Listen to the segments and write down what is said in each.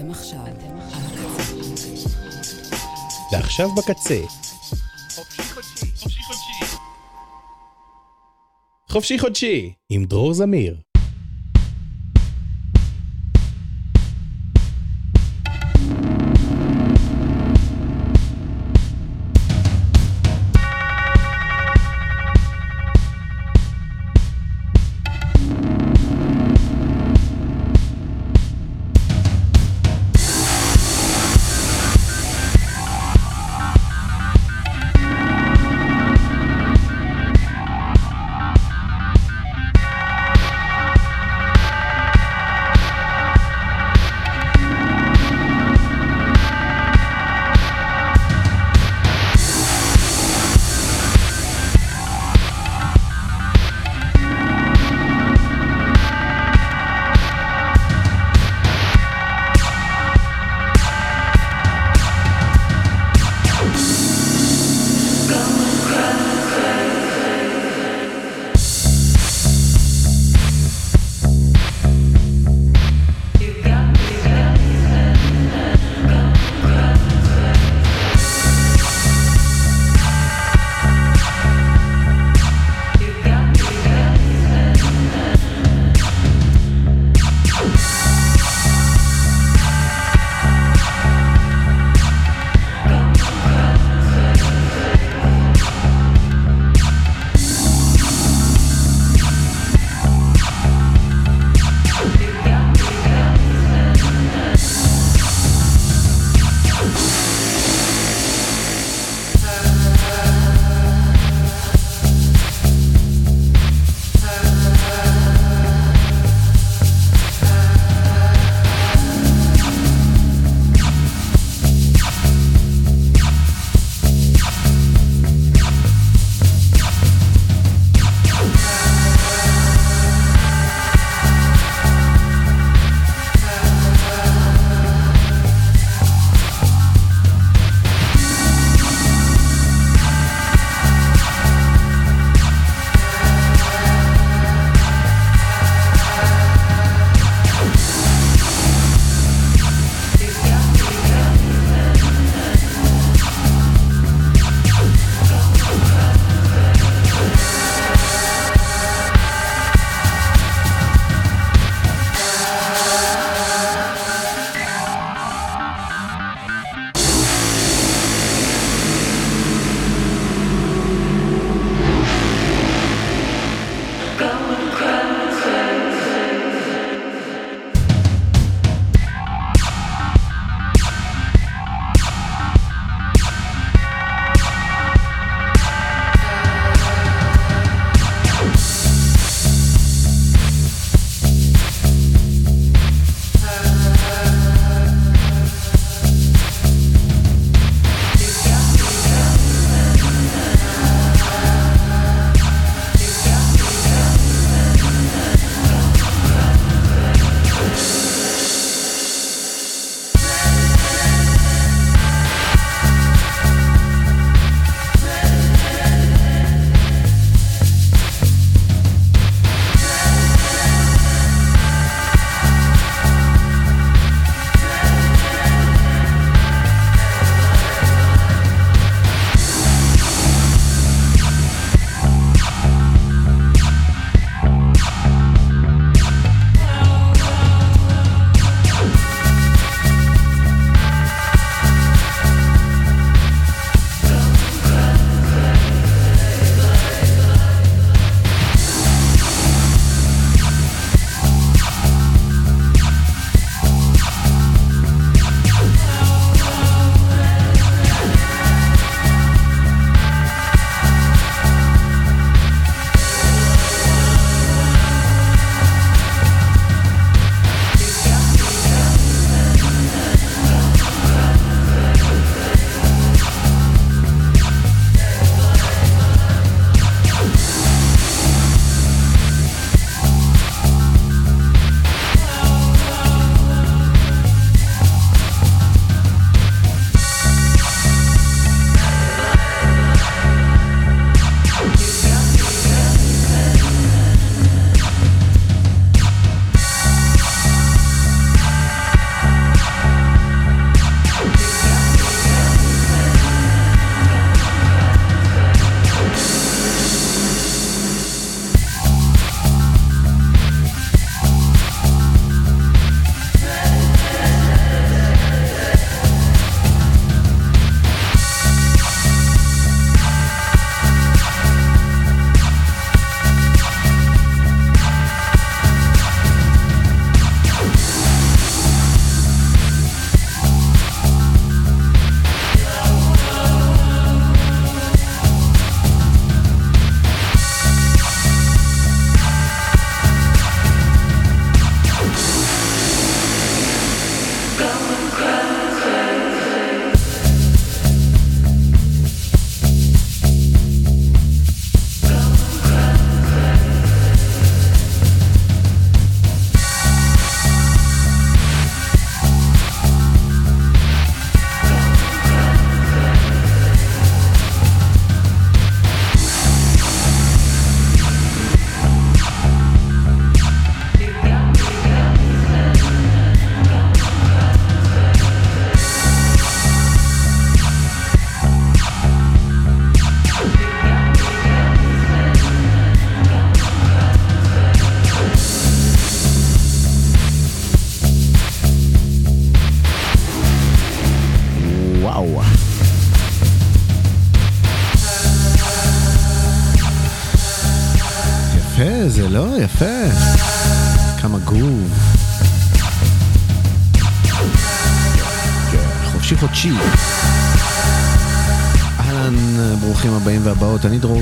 אתם עכשיו על הקצה. ועכשיו בקצה, חופשי חודשי. חופשי חודשי. חופשי חודשי, עם דרור זמיר.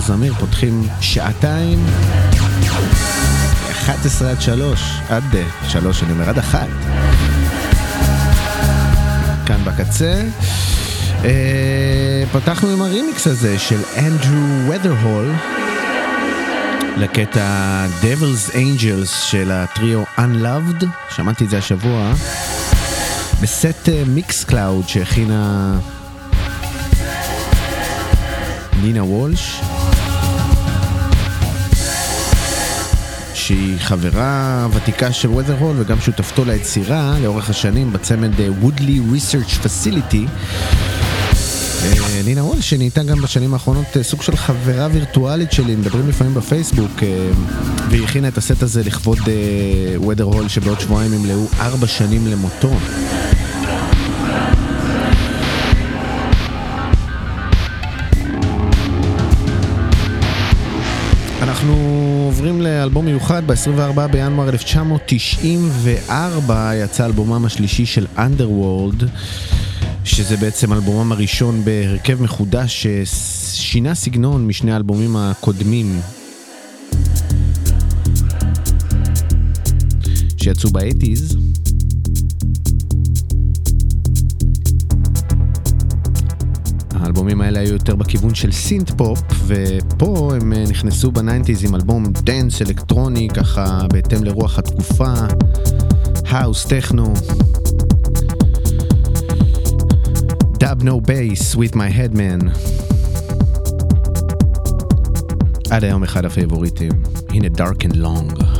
זמיר, פותחים שעתיים, 11 עד 3, עד 3 אני אומר, עד 1. כאן בקצה. אה, פתחנו עם הרימיקס הזה של אנדרו וות'רול לקטע Devil's Angels של הטריו Unloved, שמעתי את זה השבוע, בסט Mixcloud שהכינה נינה וולש, שהיא חברה ותיקה של ות'רהול וגם שותפתו ליצירה לאורך השנים בצמד וודלי Research Facility. נינה וול שנהייתה גם בשנים האחרונות סוג של חברה וירטואלית שלי, מדברים לפעמים בפייסבוק, והיא הכינה את הסט הזה לכבוד וודר הול שבעוד שבועיים ימלאו ארבע שנים למותו. אנחנו עוברים לאלבום מיוחד, ב-24 בינואר 1994 יצא אלבומם השלישי של Underworld. שזה בעצם אלבומם הראשון בהרכב מחודש ששינה סגנון משני האלבומים הקודמים שיצאו באטיז. האלבומים האלה היו יותר בכיוון של סינט פופ ופה הם נכנסו ב nineties עם אלבום dance אלקטרוני ככה בהתאם לרוח התקופה, האוס, טכנו. Dub No Bass with my headman. עד היום אחד הפייבוריטים. הנה Dark and Long.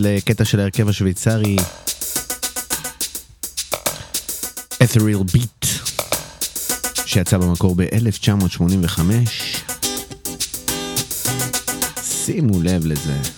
לקטע של ההרכב השוויצרי, את'ריל ביט, שיצא במקור ב-1985. שימו לב לזה.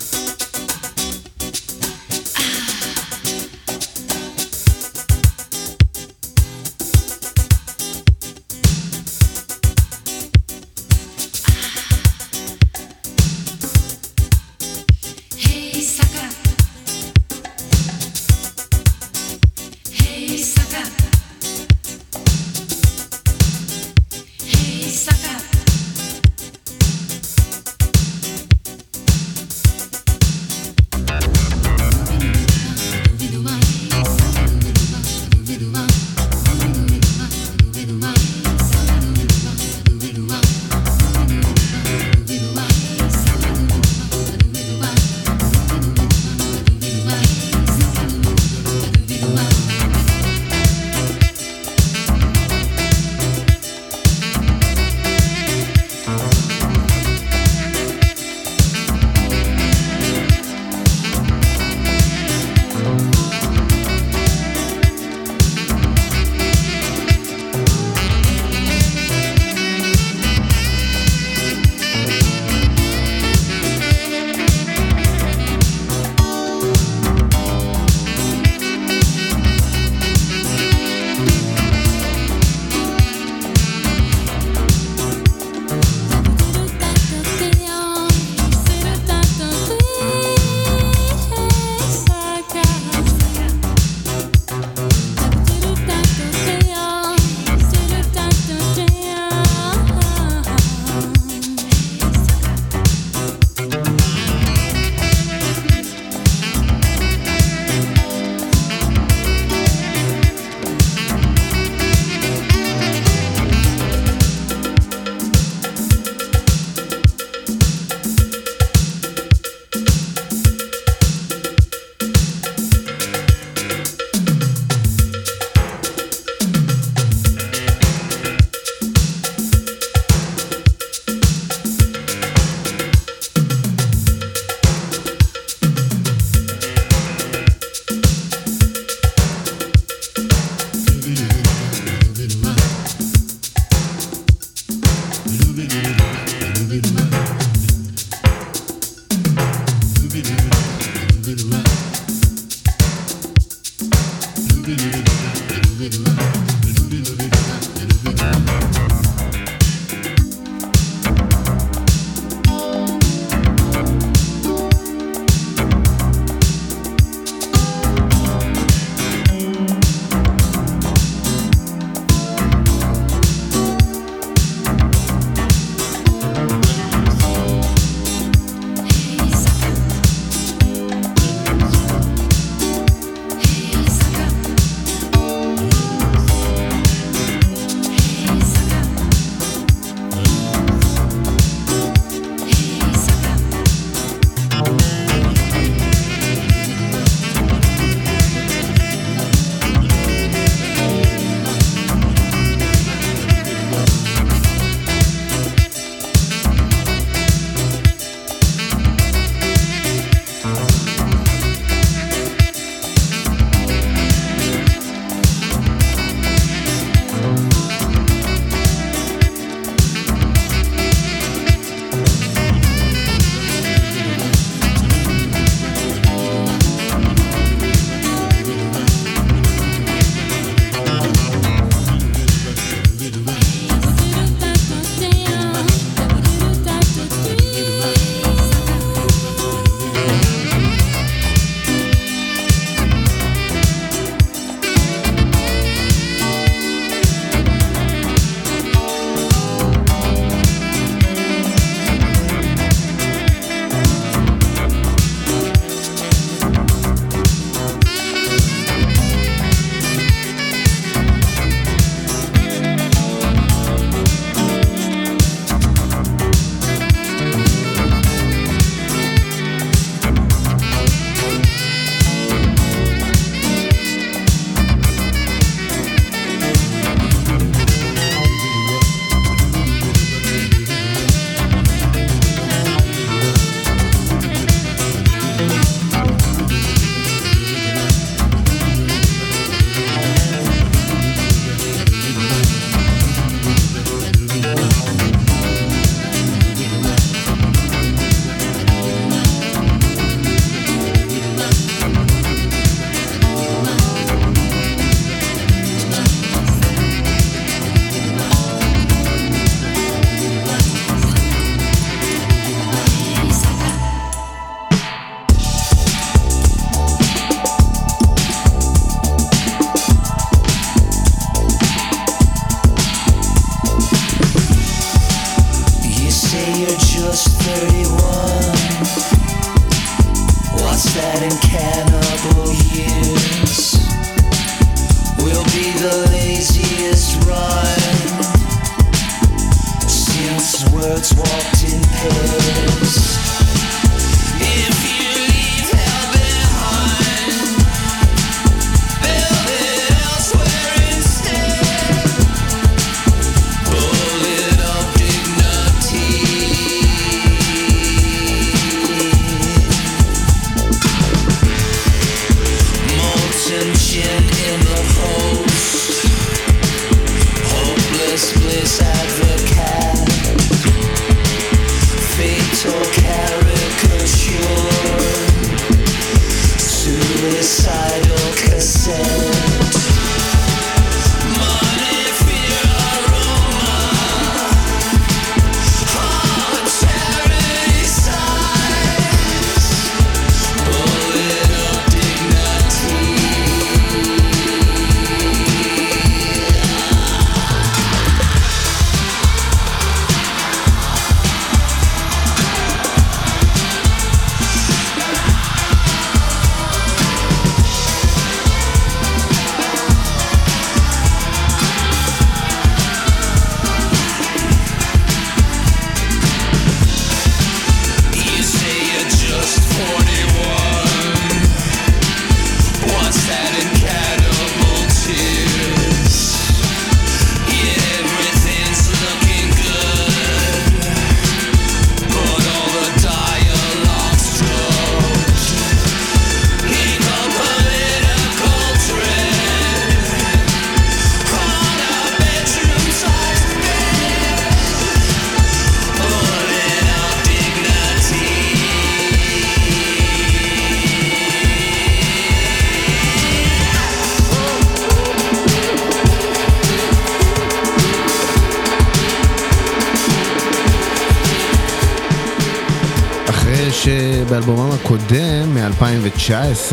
הקודם, מ-2019,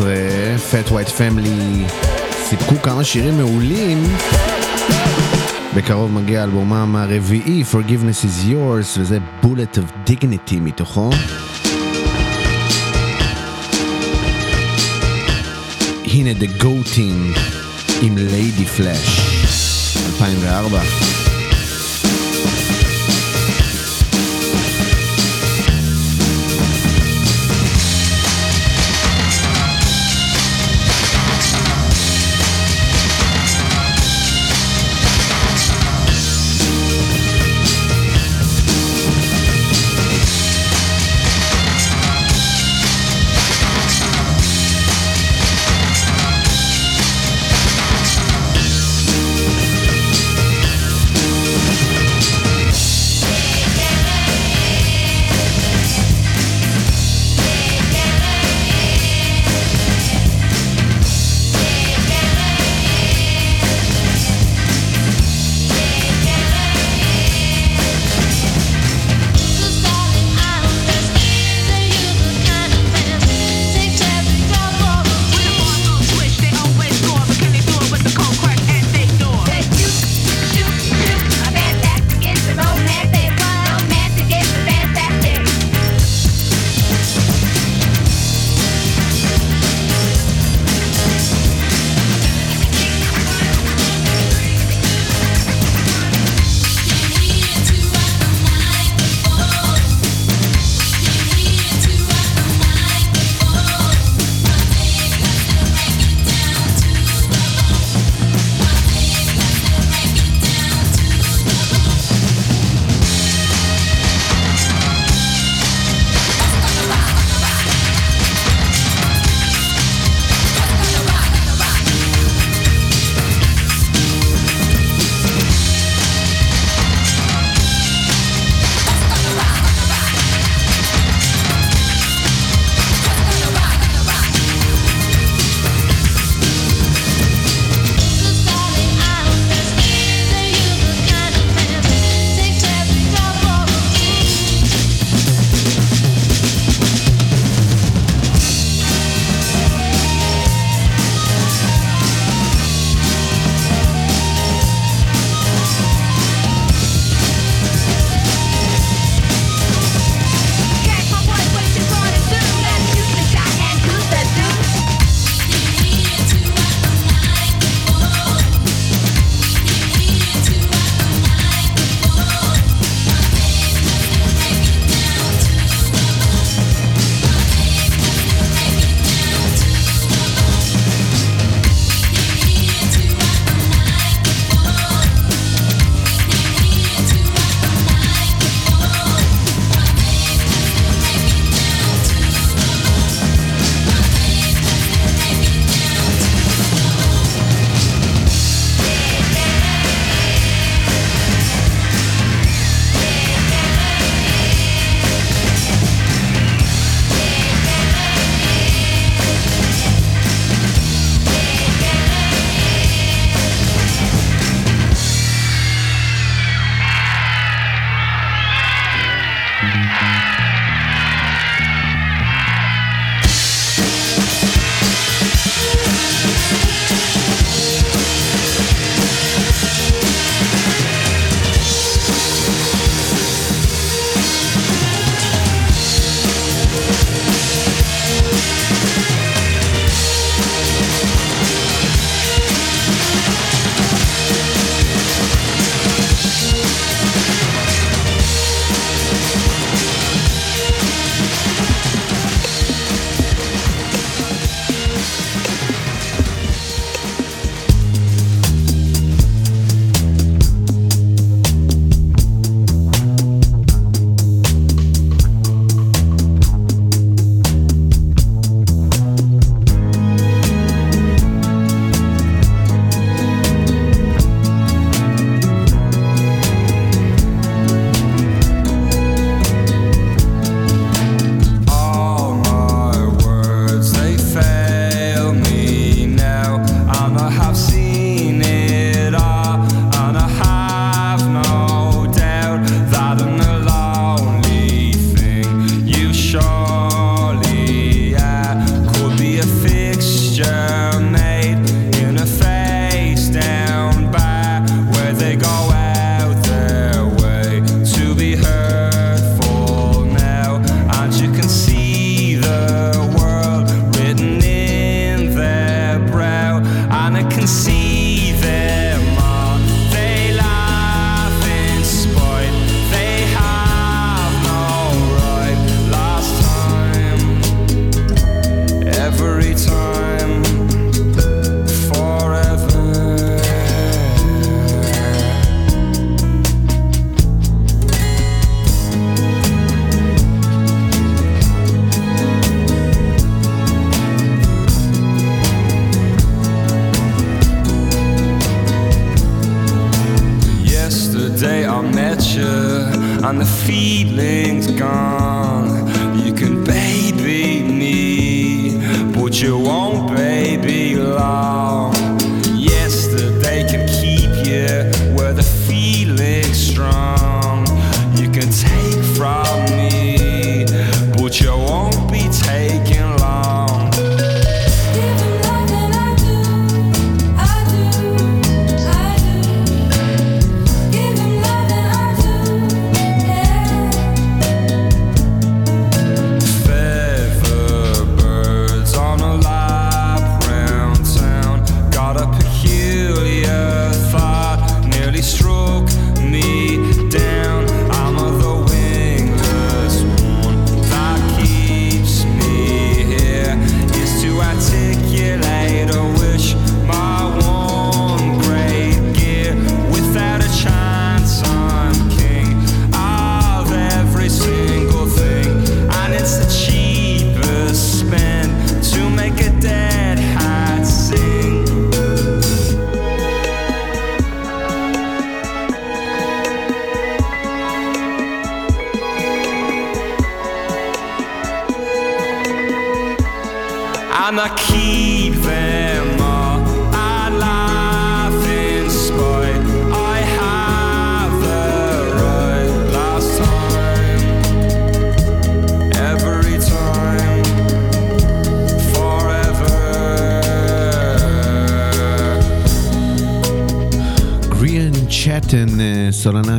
Fat White Family סיפקו כמה שירים מעולים, בקרוב מגיע אלבומם הרביעי, Forgiveness is Yours, וזה Bullet of Dignity מתוכו. הנה The Goating עם Lady Flash, 2004.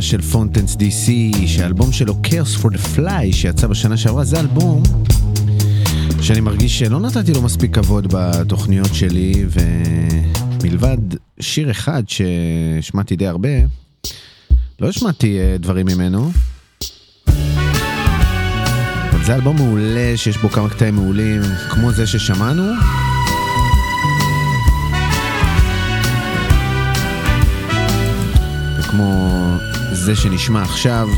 של פונטנס DC, שהאלבום שלו Curse for the Fly שיצא בשנה שעברה, זה אלבום שאני מרגיש שלא נתתי לו מספיק כבוד בתוכניות שלי, ומלבד שיר אחד שהשמעתי די הרבה, לא השמעתי אה, דברים ממנו. אבל זה אלבום מעולה שיש בו כמה קטעים מעולים, כמו זה ששמענו. כמו זה שנשמע עכשיו,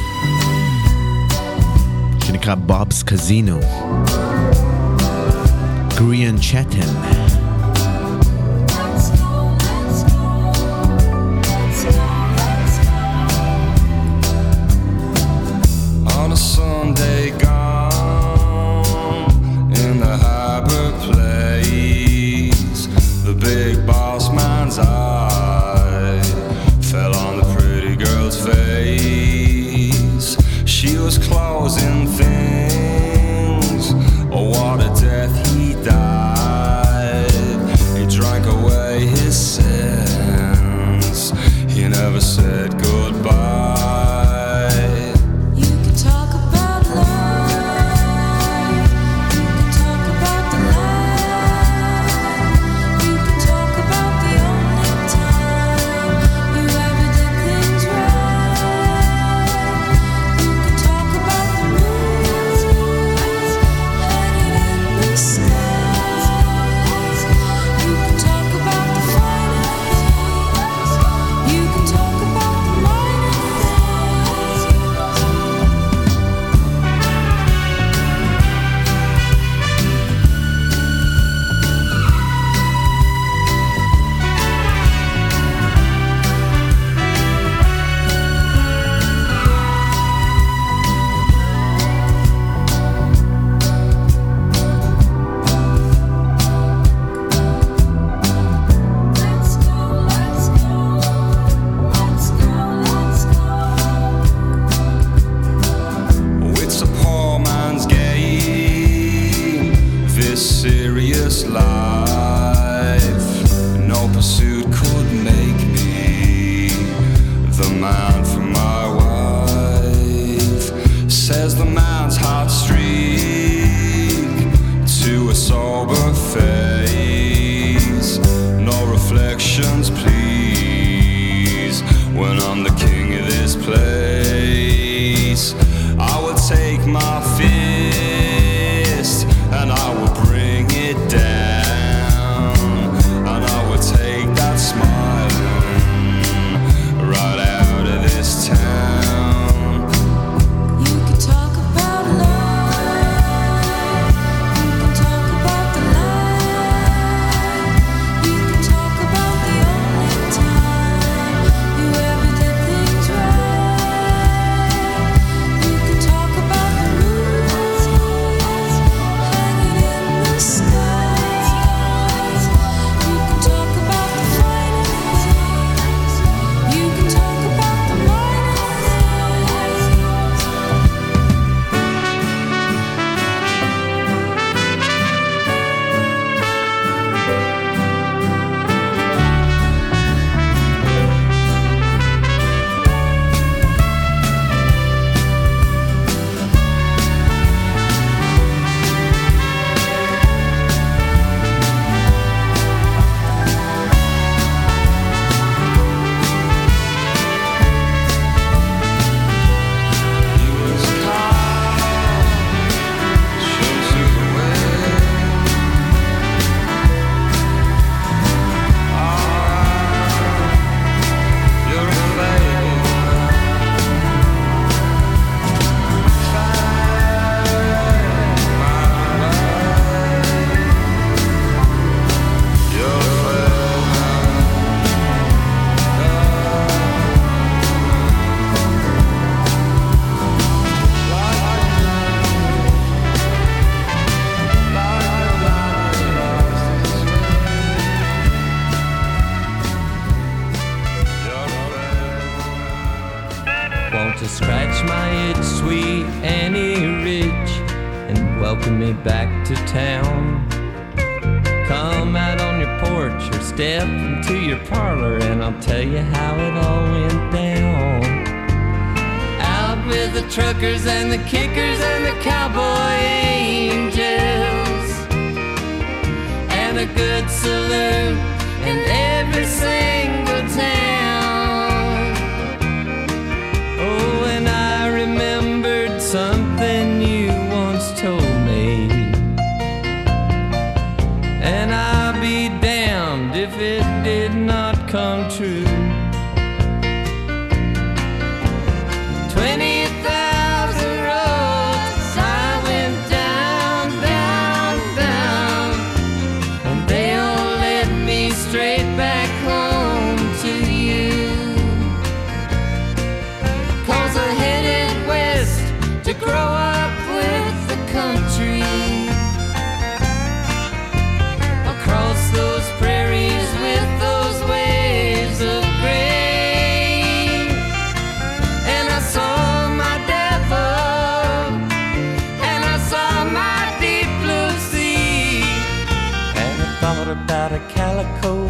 שנקרא בובס קזינו. גריאן צ'טן.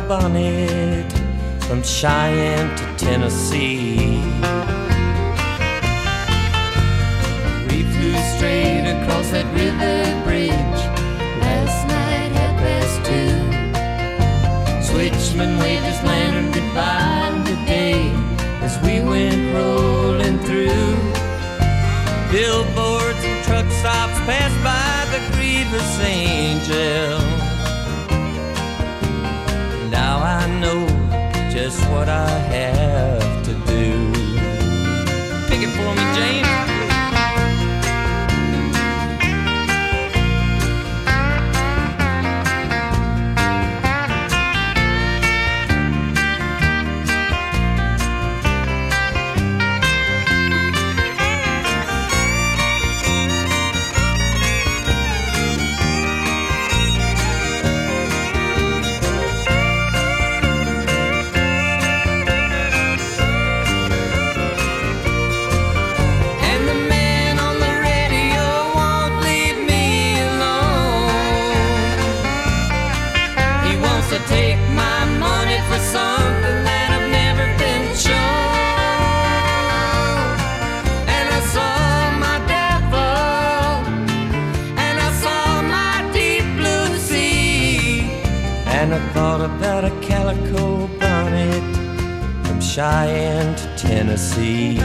bonnet from Cheyenne to Tennessee. We flew straight across that river bridge last night at past two. Switchman waved his land. know just what I have to do. Pick it for me, James. calico bonnet from Cheyenne to Tennessee.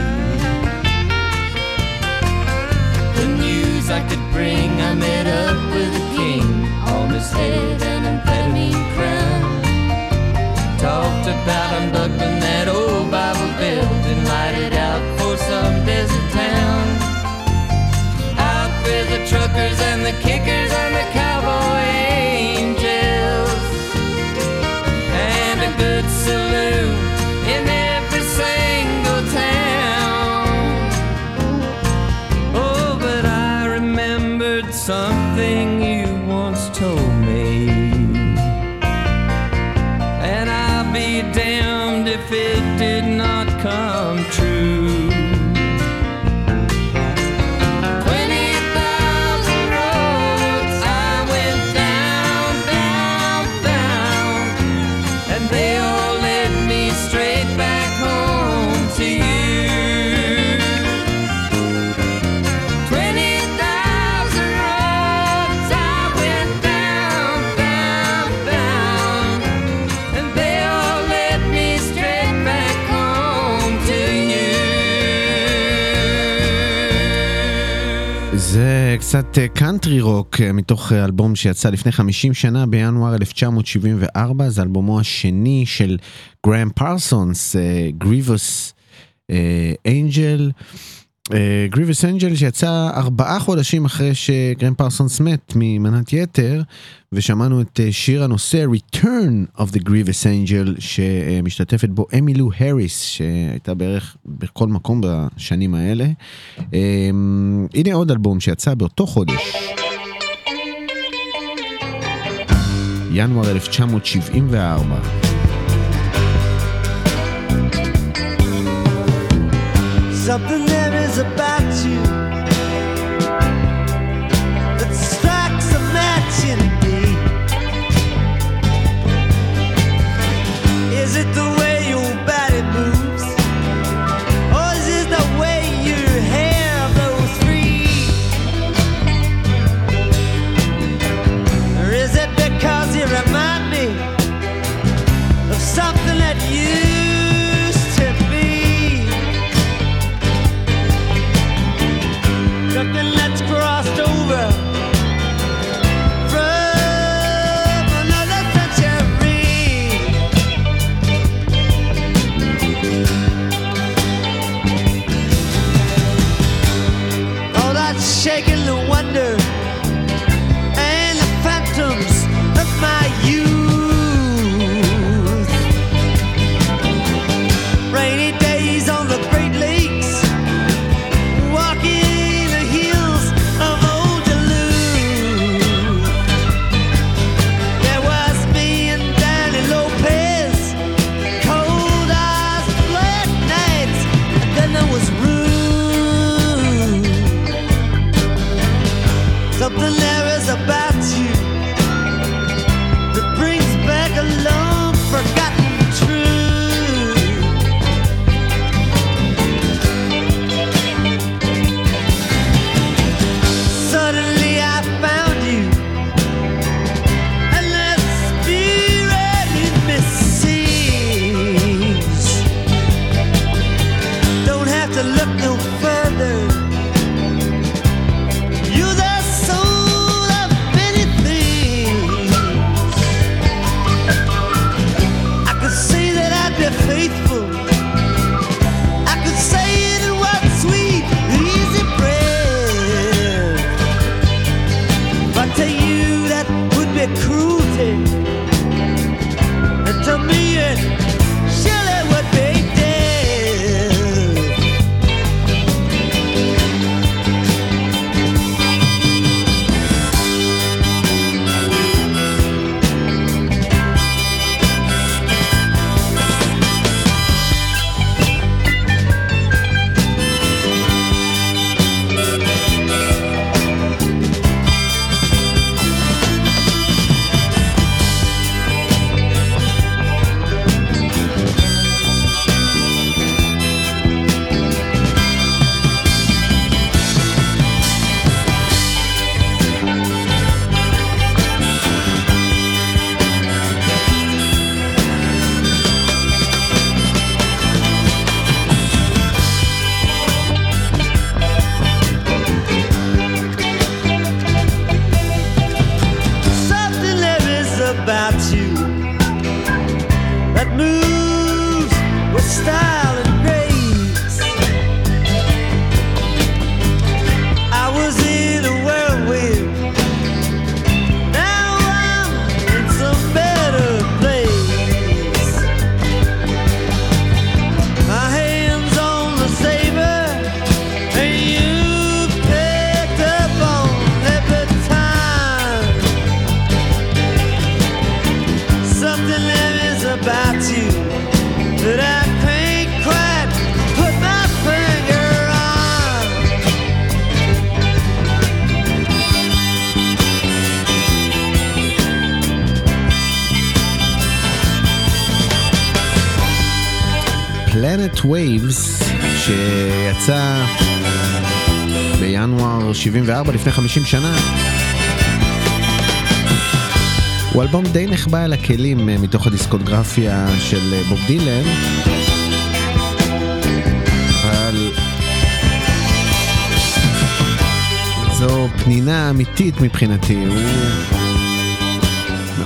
The news I could bring, I met up with a king on his head and a crown. Talked about unbuckling that old קצת אה, קאנטרי רוק אה, מתוך אה, אלבום שיצא לפני 50 שנה בינואר 1974, זה אלבומו השני של גראם פרסונס, Grievous Angel. Uh, אה, Grievous Angel שיצא ארבעה חודשים אחרי שגרם פרסונס מת ממנת יתר ושמענו את אה, שיר הנושא Return of the Grievous Angel שמשתתפת בו אמילו הריס שהייתה בערך בכל מקום בשנים האלה. אה, הנה עוד אלבום שיצא באותו חודש. ינואר 1974 Something there is about you that strikes a match in me. Is it the Waves, שיצא בינואר 74 לפני 50 שנה. הוא אלבום די נחבא אל הכלים אה, מתוך הדיסקוגרפיה של אה, בוב דילן. אבל זו פנינה אמיתית מבחינתי, הוא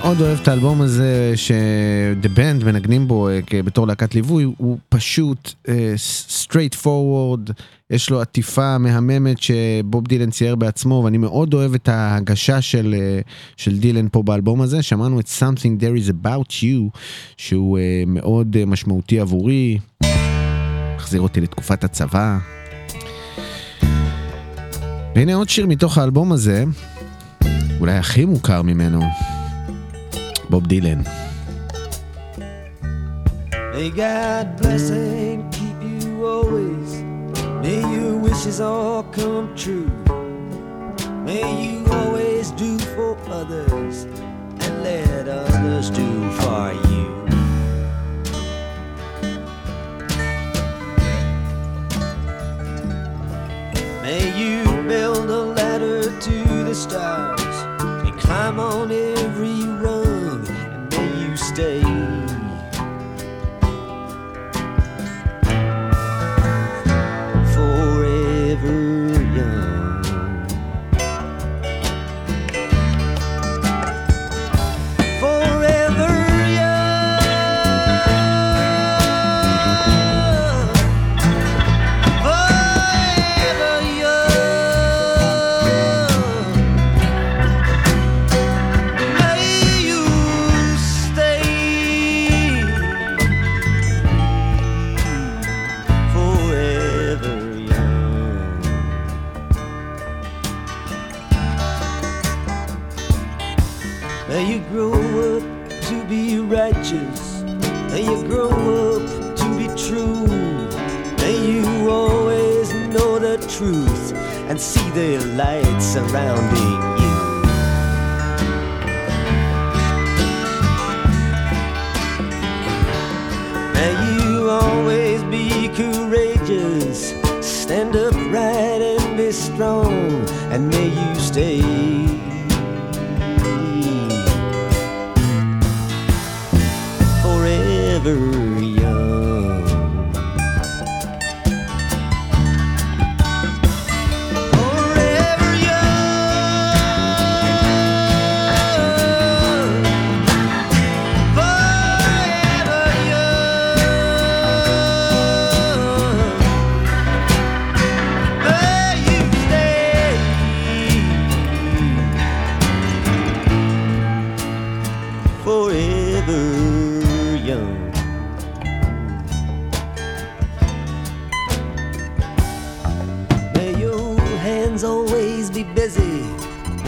מאוד אוהב את האלבום הזה ש The Band מנגנים בו אה, בתור להקת ליווי, הוא פשוט אה, straight forward, יש לו עטיפה מהממת שבוב דילן צייר בעצמו ואני מאוד אוהב את ההגשה של, אה, של דילן פה באלבום הזה, שמענו את Something There is About You שהוא מאוד משמעותי עבורי, מחזיר אותי לתקופת הצבא. והנה עוד שיר מתוך האלבום הזה, אולי הכי מוכר ממנו. Bob Dylan. May God bless and keep you always. May your wishes all come true. May you always do for others and let others do for you. May you build a ladder to the stars and climb on every day. and see the light surrounding you. May you always be courageous, stand upright and be strong, and may you stay. Forever.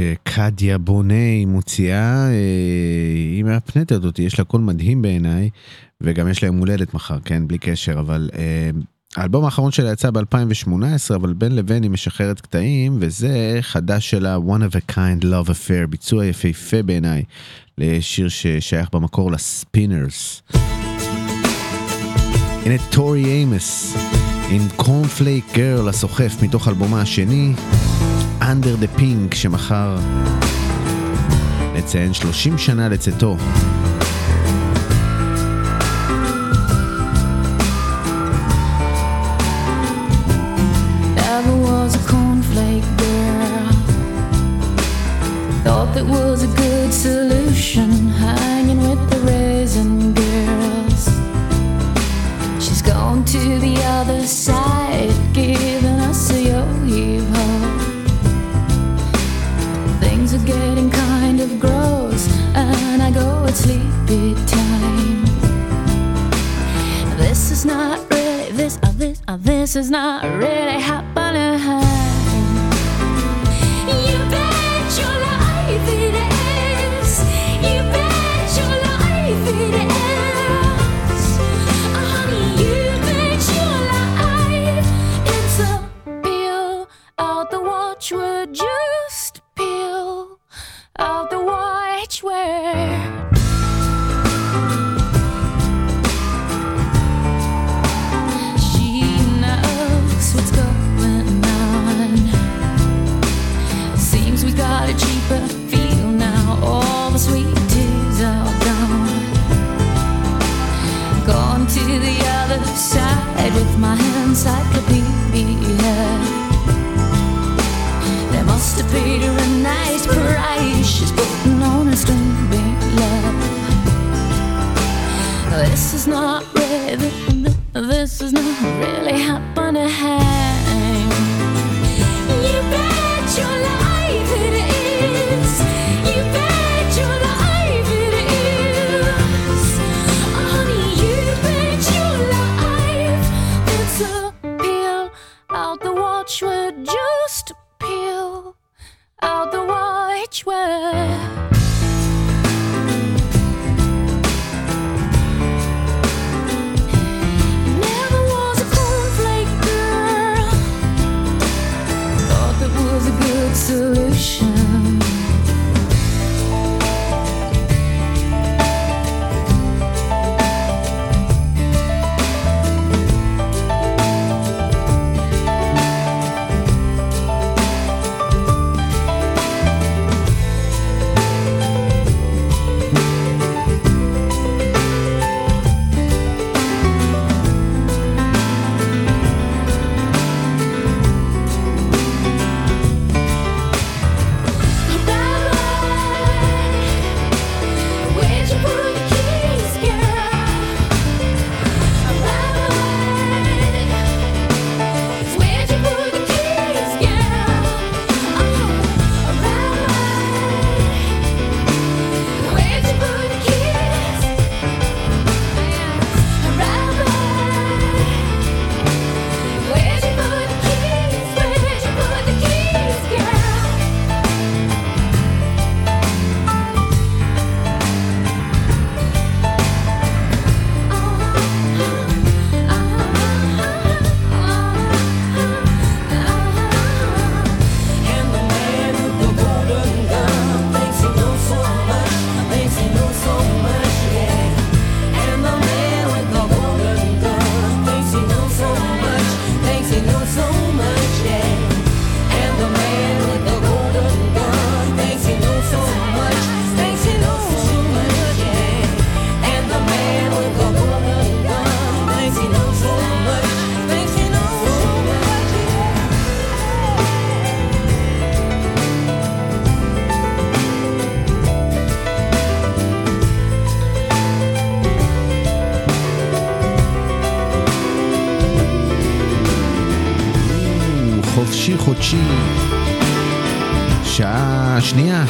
שקדיה בונה מוציאה, אה, היא מהפנטת אותי, יש לה קול מדהים בעיניי, וגם יש לה יום הולדת מחר, כן? בלי קשר, אבל אה, האלבום האחרון שלה יצא ב-2018, אבל בין לבין היא משחררת קטעים, וזה חדש שלה, One of a Kind Love Affair, ביצוע יפהפה בעיניי, לשיר ששייך במקור ל Spinners. הנה טורי איימוס עם Cornflake Girl הסוחף מתוך אלבומה השני. Under the Pink, שמחר נציין 30 שנה לצאתו. Thought that was a good solution. is not really happening. חודשי, שעה שנייה.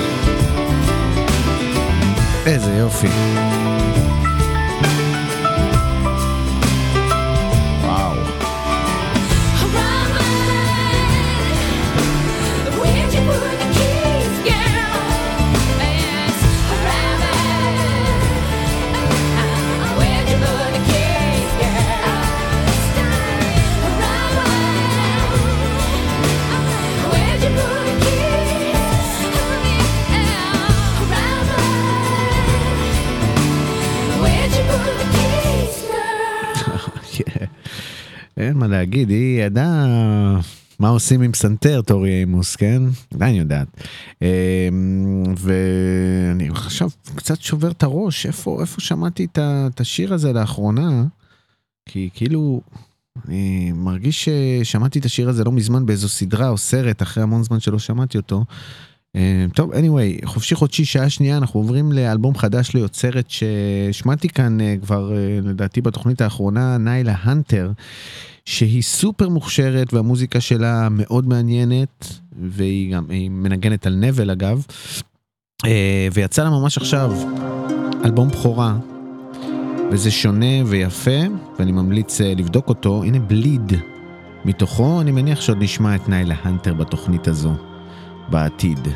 איזה יופי. להגיד, היא ידעה מה עושים עם פסנתר, טורי אימוס, כן? עדיין יודעת. אמ, ואני עכשיו קצת שובר את הראש, איפה, איפה שמעתי את השיר הזה לאחרונה? כי כאילו, אני מרגיש ששמעתי את השיר הזה לא מזמן באיזו סדרה או סרט, אחרי המון זמן שלא שמעתי אותו. אה, טוב, anyway, חופשי חודשי שעה שנייה, אנחנו עוברים לאלבום חדש ליוצרת שהשמעתי כאן אה, כבר אה, לדעתי בתוכנית האחרונה, ניילה הנטר, שהיא סופר מוכשרת והמוזיקה שלה מאוד מעניינת, והיא גם, מנגנת על נבל אגב, אה, ויצא לה ממש עכשיו אלבום בכורה, וזה שונה ויפה, ואני ממליץ אה, לבדוק אותו, הנה בליד מתוכו, אני מניח שעוד נשמע את ניילה הנטר בתוכנית הזו. בעתיד.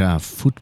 חדש, זה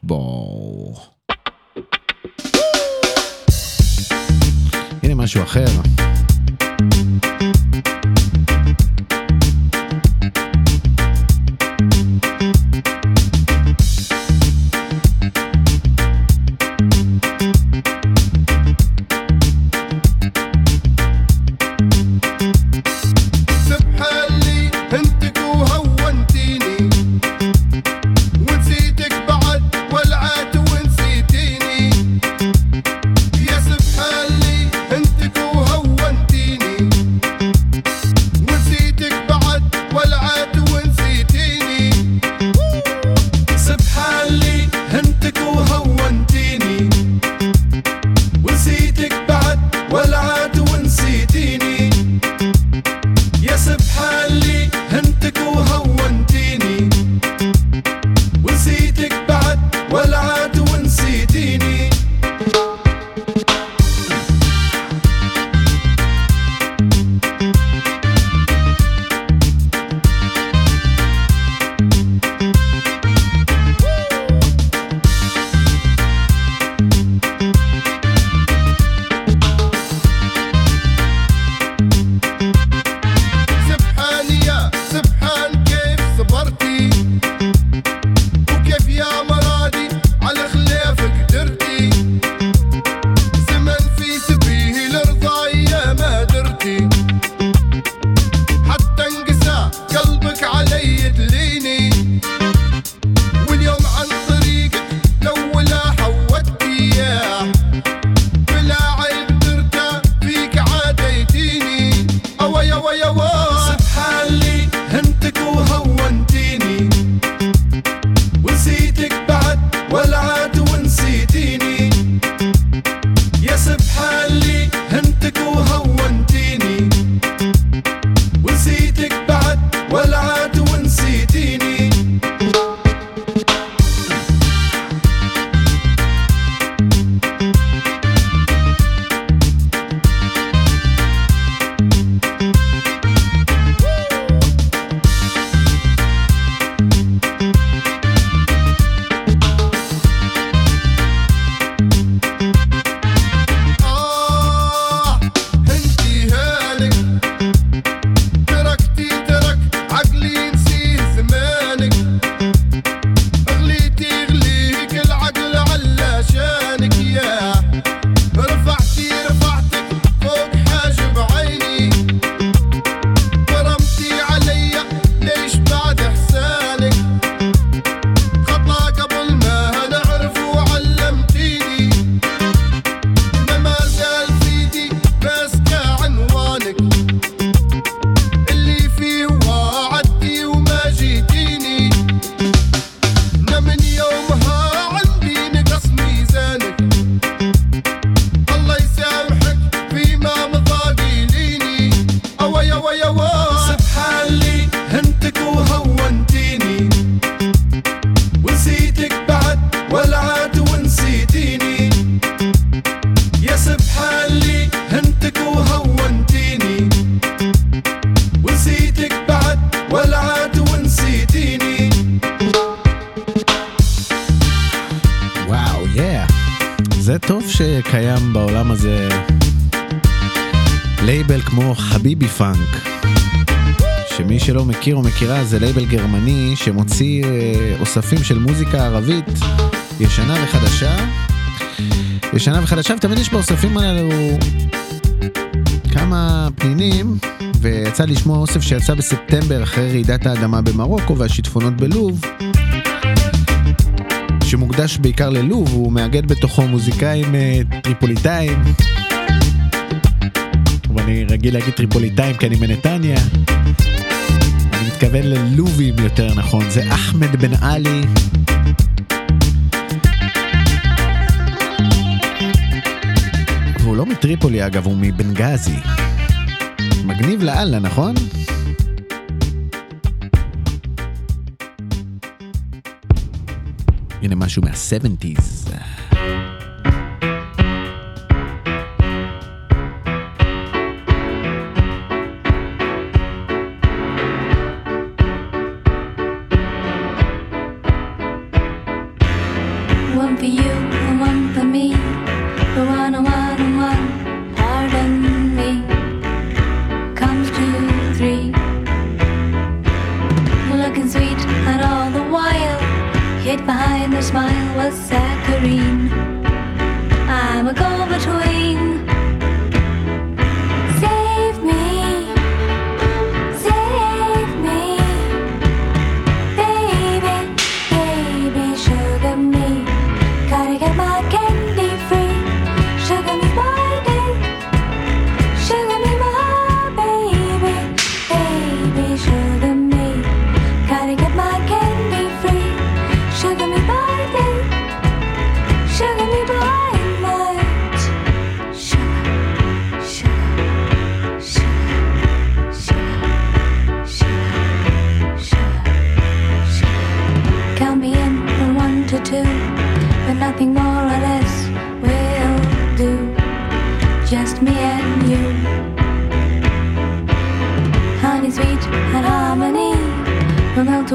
זה לייבל גרמני שמוציא אה, אוספים של מוזיקה ערבית ישנה וחדשה. ישנה וחדשה, ותמיד יש באוספים הללו כמה פנינים, ויצא לשמוע אוסף שיצא בספטמבר אחרי רעידת האדמה במרוקו והשיטפונות בלוב, שמוקדש בעיקר ללוב, הוא מאגד בתוכו מוזיקאים אה, טריפוליטאים. אני רגיל להגיד טריפוליטאים כי אני מנתניה. מתכוון ללובים יותר נכון, זה אחמד בן עלי. והוא לא מטריפולי אגב, הוא מבנגזי. מגניב לאללה, נכון? הנה משהו מה-70's.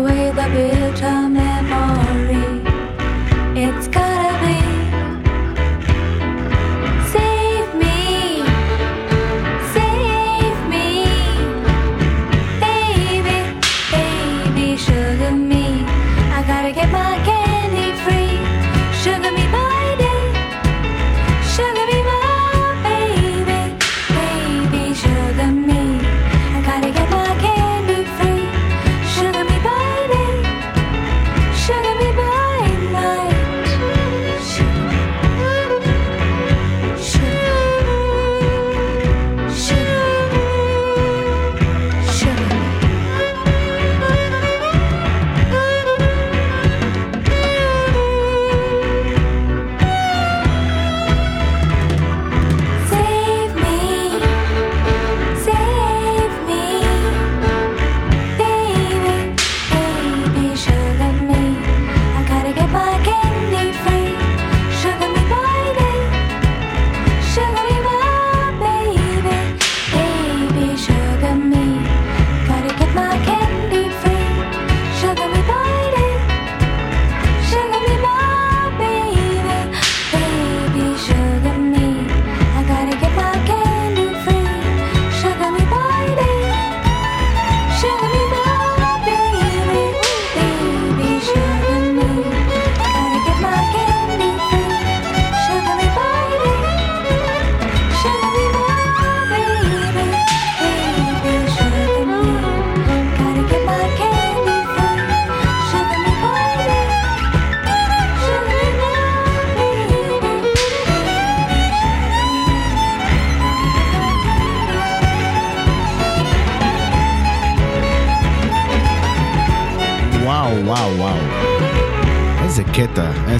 way that we time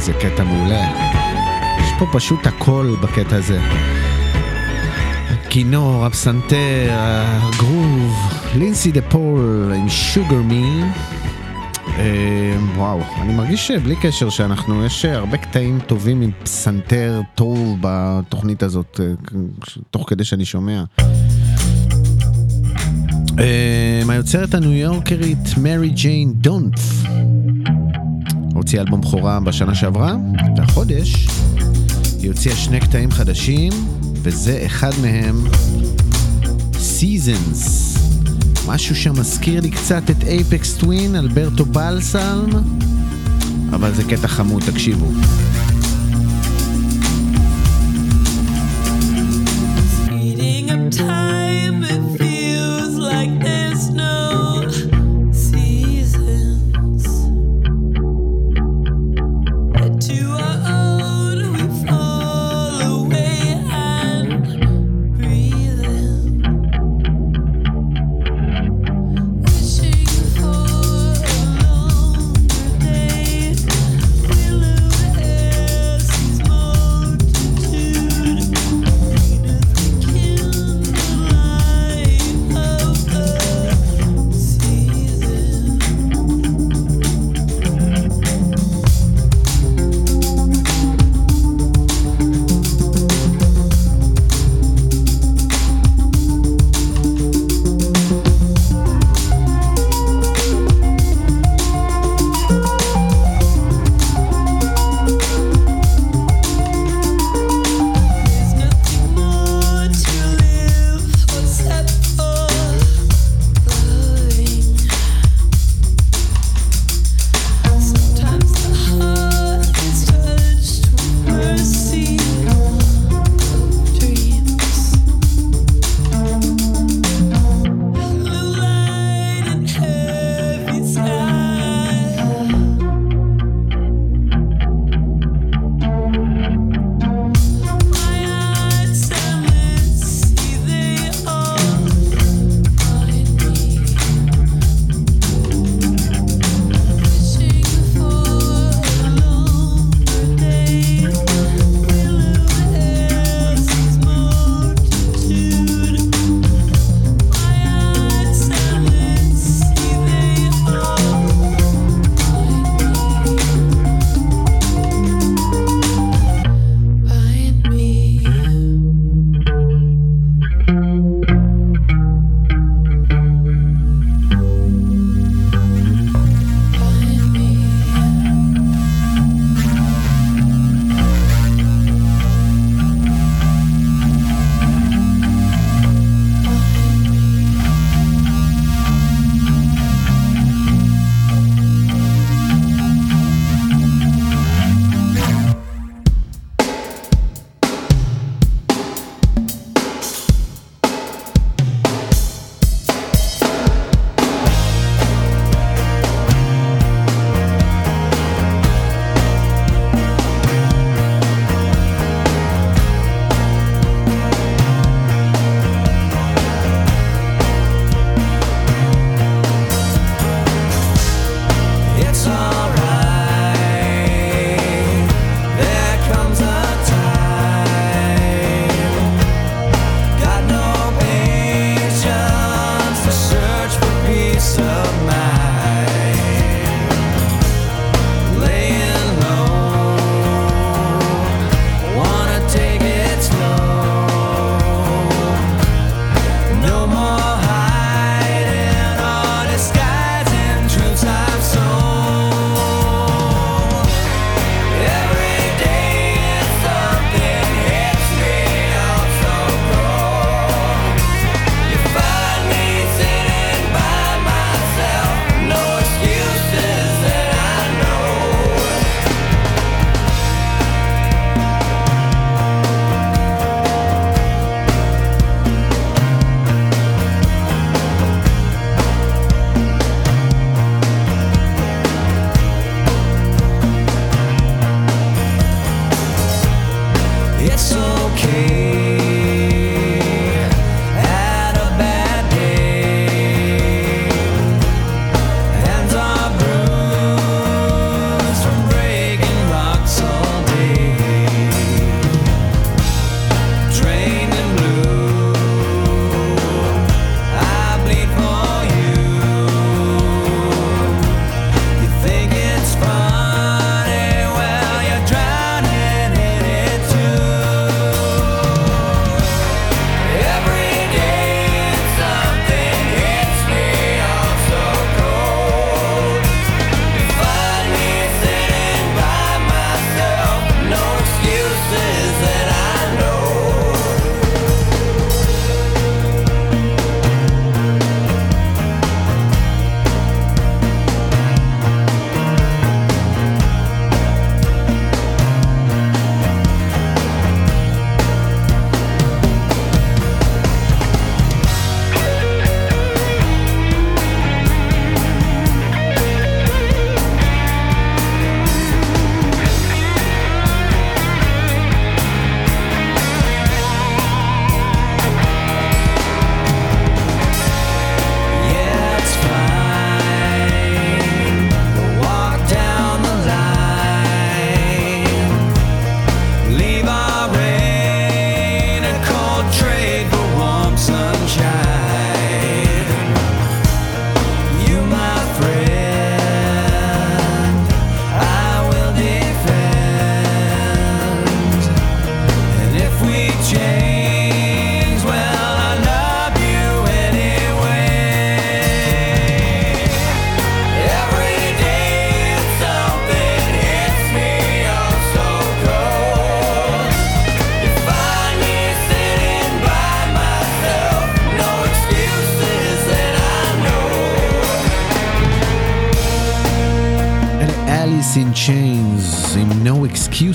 איזה קטע מעולה. יש פה פשוט הכל בקטע הזה. הכינור, הפסנתר, הגרוב, לינסי דה פול עם שוגר מי. אה, וואו, אני מרגיש שבלי קשר שאנחנו, יש הרבה קטעים טובים עם פסנתר טוב בתוכנית הזאת, אה, תוך כדי שאני שומע. אה, היוצרת הניו יורקרית מרי ג'יין דונף. הוציאה אלבום בכורה בשנה שעברה, והחודש היא הוציאה שני קטעים חדשים, וזה אחד מהם, Seasons. משהו שמזכיר לי קצת את אייפקס טווין, אלברטו בלסלם, אבל זה קטע חמוד, תקשיבו.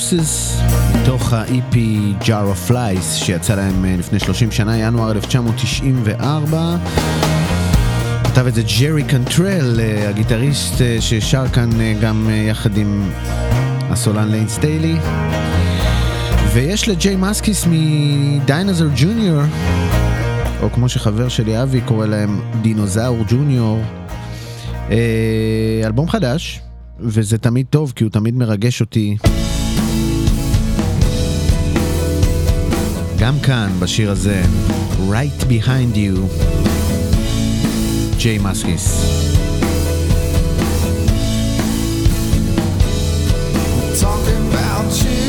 Excuses מתוך ה-EP Jar of Flies שיצא להם אה, לפני 30 שנה, ינואר 1994. כתב את זה ג'רי קנטרל, אה, הגיטריסט אה, ששר כאן גם יחד עם הסולן ליין סטיילי. ויש לג'יי מסקיס מ Dinosaur Junior, או כמו שחבר שלי אבי קורא להם דינוזאור ג'וניור, אלבום חדש, וזה תמיד טוב כי הוא תמיד מרגש אותי. גם כאן בשיר הזה, Right Behind You, ג'יי מסקיס. Talking about you,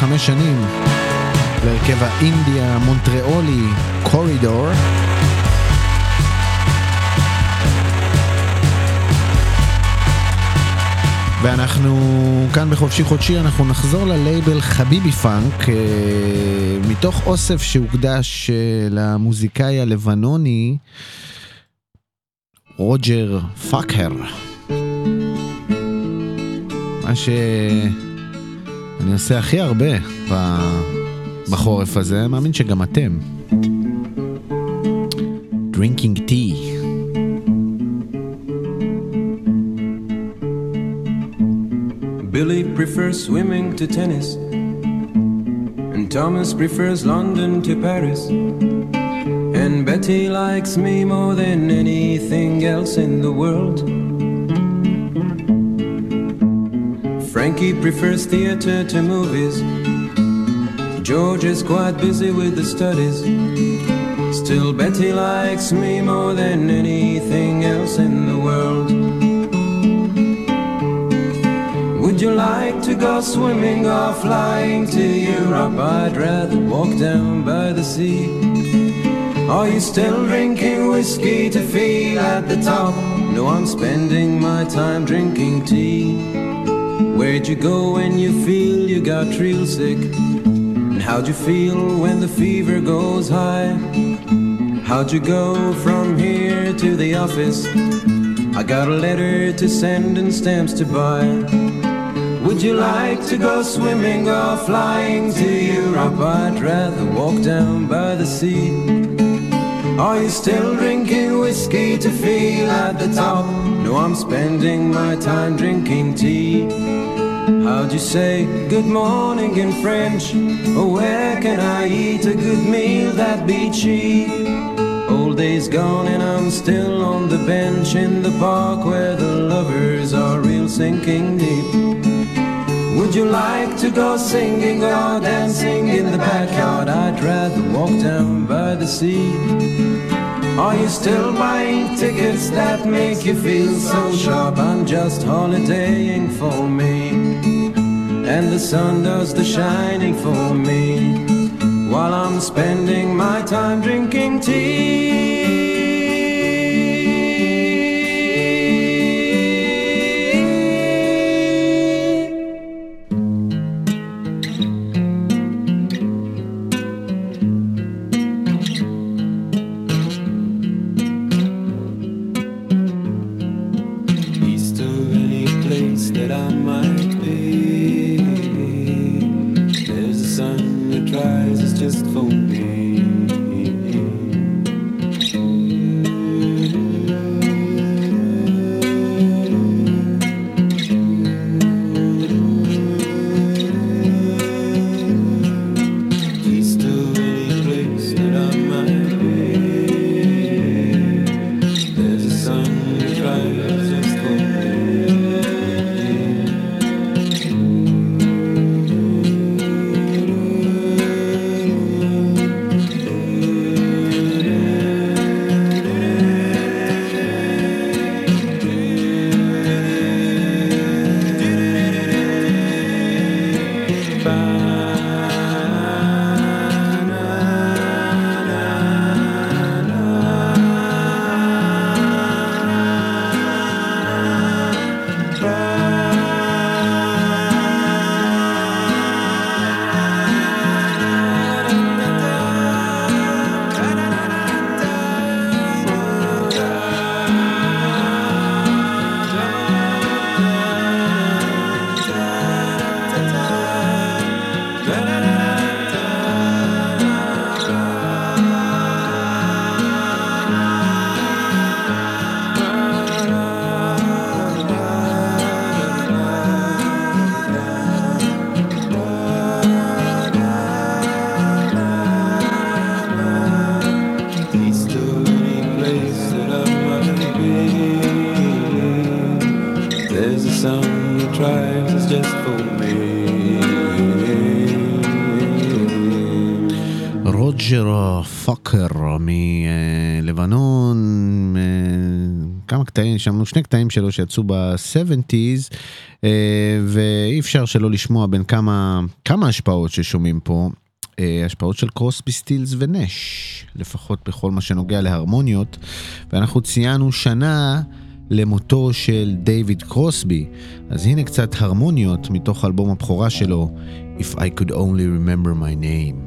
חמש שנים להרכב האינדיה מונטריאולי קורידור. ואנחנו כאן בחופשי חודשי, אנחנו נחזור ללייבל חביבי פאנק, אה, מתוך אוסף שהוקדש אה, למוזיקאי הלבנוני רוג'ר פאקר. מה שאני עושה הכי הרבה ב- בחורף הזה, מאמין שגם אתם. Drinking tea. Billy prefers swimming to tennis, and Thomas prefers London to Paris. And Betty likes me more than anything else in the world. Frankie prefers theater to movies. George is quite busy with the studies. Still, Betty likes me more than anything else in the world. Would you like to go swimming or flying to Europe? I'd rather walk down by the sea. Are you still drinking whiskey to feel at the top? No, I'm spending my time drinking tea. Where'd you go when you feel you got real sick? And how'd you feel when the fever goes high? How'd you go from here to the office? I got a letter to send and stamps to buy. Would you like to go swimming or flying to Europe? I'd rather walk down by the sea. Are you still drinking whiskey to feel at the top? No, I'm spending my time drinking tea. How'd you say good morning in French? Or where can I eat a good meal that be cheap? Old days gone and I'm still on the bench in the park where the lovers are real sinking deep. Would you like to go singing or dancing in the backyard? I'd rather walk down by the sea. Are you still buying tickets that make you feel so sharp? I'm just holidaying for me. And the sun does the shining for me. While I'm spending my time drinking tea. שמענו שני קטעים שלו שיצאו ב-70's, ואי אפשר שלא לשמוע בין כמה, כמה השפעות ששומעים פה, אה, השפעות של קרוסבי סטילס ונש, לפחות בכל מה שנוגע להרמוניות, ואנחנו ציינו שנה למותו של דייוויד קרוסבי, אז הנה קצת הרמוניות מתוך אלבום הבכורה שלו, If I could only remember my name.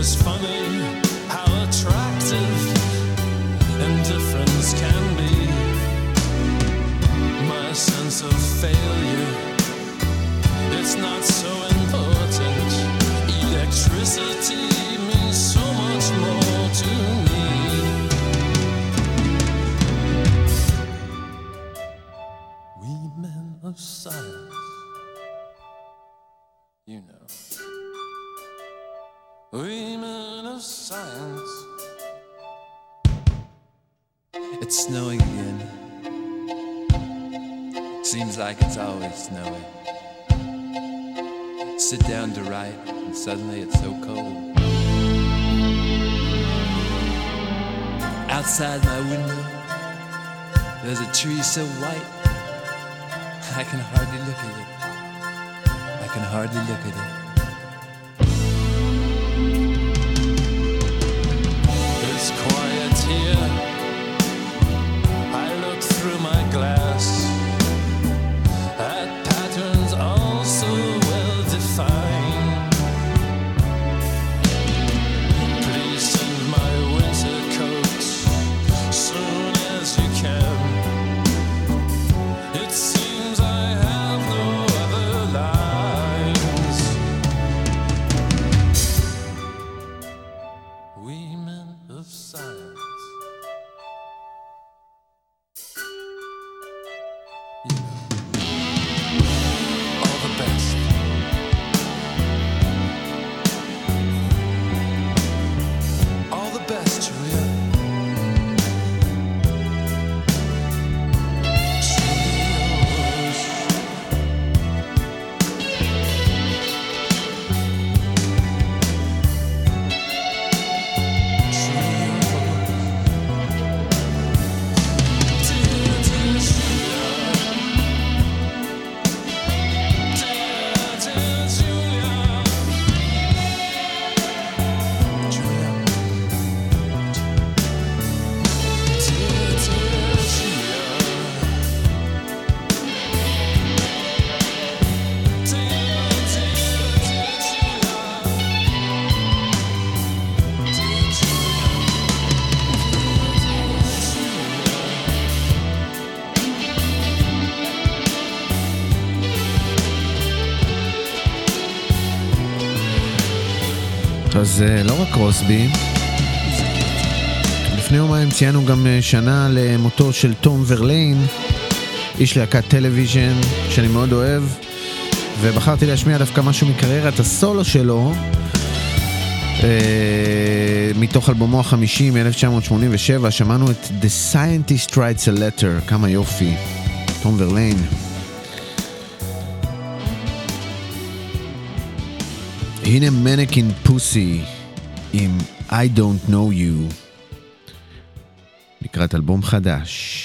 this far. So white, I can hardly look at it. I can hardly look at it. אז אה, לא רק קרוסבי, לפני יומיים ציינו גם אה, שנה למותו של תום ורליין, איש להקת Television שאני מאוד אוהב, ובחרתי להשמיע דווקא משהו מקריירת הסולו שלו, אה, מתוך אלבומו החמישי מ-1987, שמענו את The Scientist Writes a Letter, כמה יופי, תום ורליין. הנה מנקין פוסי עם I Don't Know You לקראת אלבום חדש.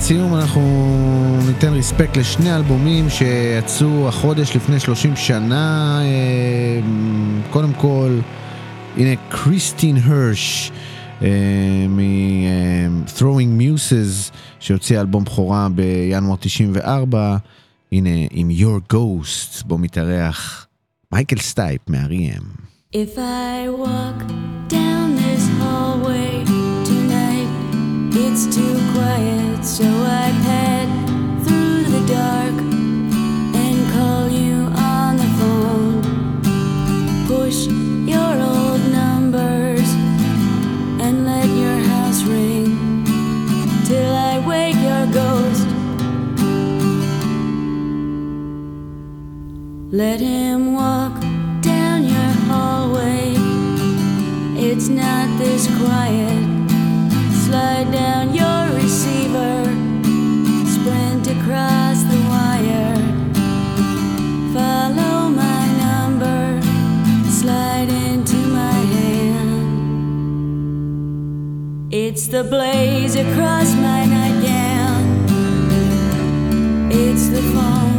לקראת סיום אנחנו ניתן respect לשני אלבומים שיצאו החודש לפני 30 שנה. אה, קודם כל, הנה קריסטין הרש אה, מ-Throwing אה, Muses, שהוציא אלבום בכורה בינואר 94. הנה, עם Your Ghost, בו מתארח מייקל סטייפ מה-REM. If I walk down this hallway It's too quiet, so I pet through the dark and call you on the phone. Push your old numbers and let your house ring till I wake your ghost. Let him. the blaze across my nightgown. It's the fall.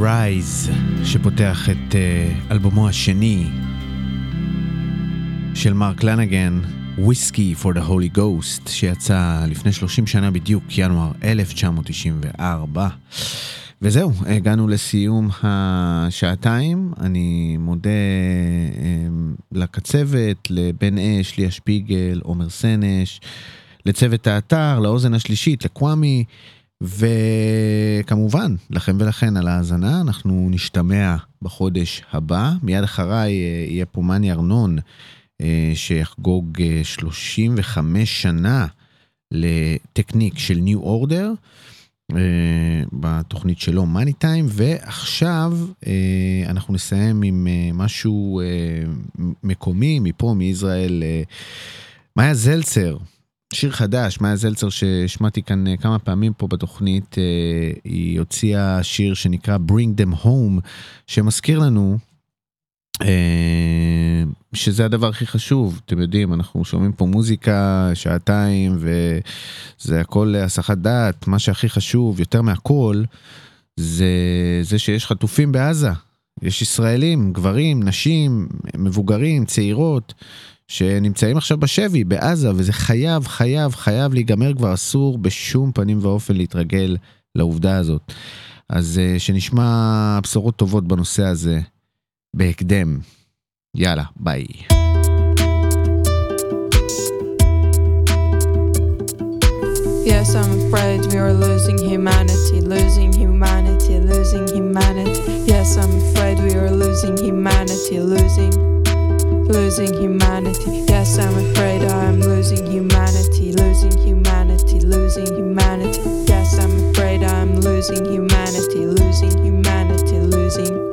Rise, שפותח את אה, אלבומו השני של מרק לנגן, Whiskey for the Holy Ghost, שיצא לפני 30 שנה בדיוק, ינואר 1994. וזהו, הגענו לסיום השעתיים. אני מודה אה, לקצבת, לבן אש, ליה שפיגל, עומר סנש, לצוות האתר, לאוזן השלישית, לקוואמי, וכמובן, לכם ולכן על ההאזנה, אנחנו נשתמע בחודש הבא. מיד אחריי אה, יהיה פה מאני ארנון, אה, שיחגוג אה, 35 שנה לטקניק של Order. אה, בתוכנית שלו מאני טיים ועכשיו אה, אנחנו נסיים עם אה, משהו אה, מקומי מפה מישראל אה, מאיה זלצר שיר חדש מאיה זלצר שהשמעתי כאן אה, כמה פעמים פה בתוכנית אה, היא הוציאה שיר שנקרא Bring them home שמזכיר לנו אה, שזה הדבר הכי חשוב, אתם יודעים, אנחנו שומעים פה מוזיקה שעתיים וזה הכל הסחת דעת, מה שהכי חשוב יותר מהכל זה זה שיש חטופים בעזה, יש ישראלים, גברים, נשים, מבוגרים, צעירות, שנמצאים עכשיו בשבי בעזה וזה חייב, חייב, חייב להיגמר כבר, אסור בשום פנים ואופן להתרגל לעובדה הזאת. אז אה, שנשמע בשורות טובות בנושא הזה בהקדם. יאללה, ביי. Yes, I'm afraid we are losing humanity, losing humanity, losing humanity. Yes, I'm afraid we are losing humanity, losing, losing humanity. Yes, I'm afraid I am losing humanity, losing humanity, losing humanity. Yes, I'm afraid I am losing humanity, losing humanity, losing.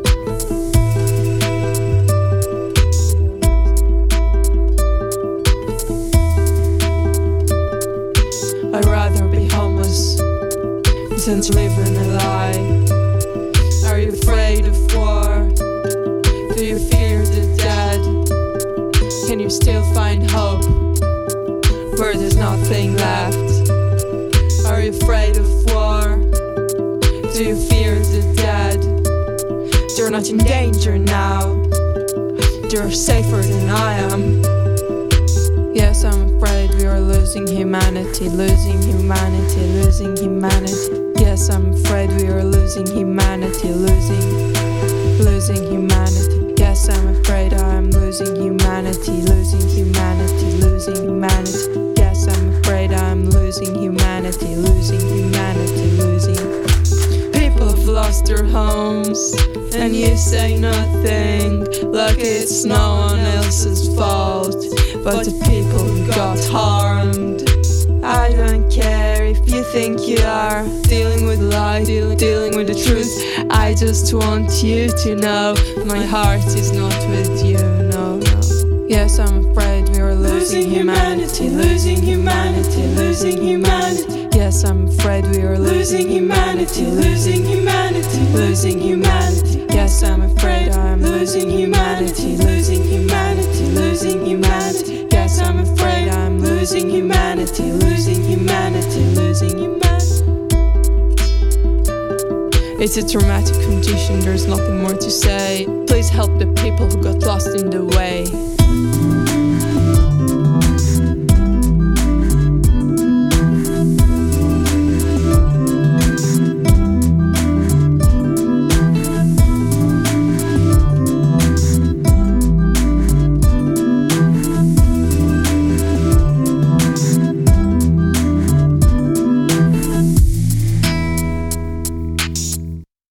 I'd rather be homeless than to live in a you still find hope where there's nothing left? Are you afraid of war? Do you fear the dead? They're not in danger now. They're safer than I am. Yes, I'm afraid we are losing humanity, losing humanity, losing humanity. Yes, I'm afraid we are losing humanity, losing, losing humanity. Losing humanity, losing humanity, losing humanity. Yes, I'm afraid I'm losing humanity, losing humanity, losing. People have lost their homes, and you say nothing, like it's no one else's fault, but the people who got harmed. I don't care if you think you are dealing with lies, dealing, with the truth. I just want you to know my heart is not with you. Yes, I'm afraid we are losing humanity, losing humanity, losing humanity. Yes, I'm afraid we are losing humanity, losing humanity, losing humanity. Yes, I'm afraid I'm losing humanity, losing humanity, losing humanity. Yes, I'm afraid I'm losing humanity, It's a traumatic condition, there's nothing more to say. Please help the people who got lost in the way.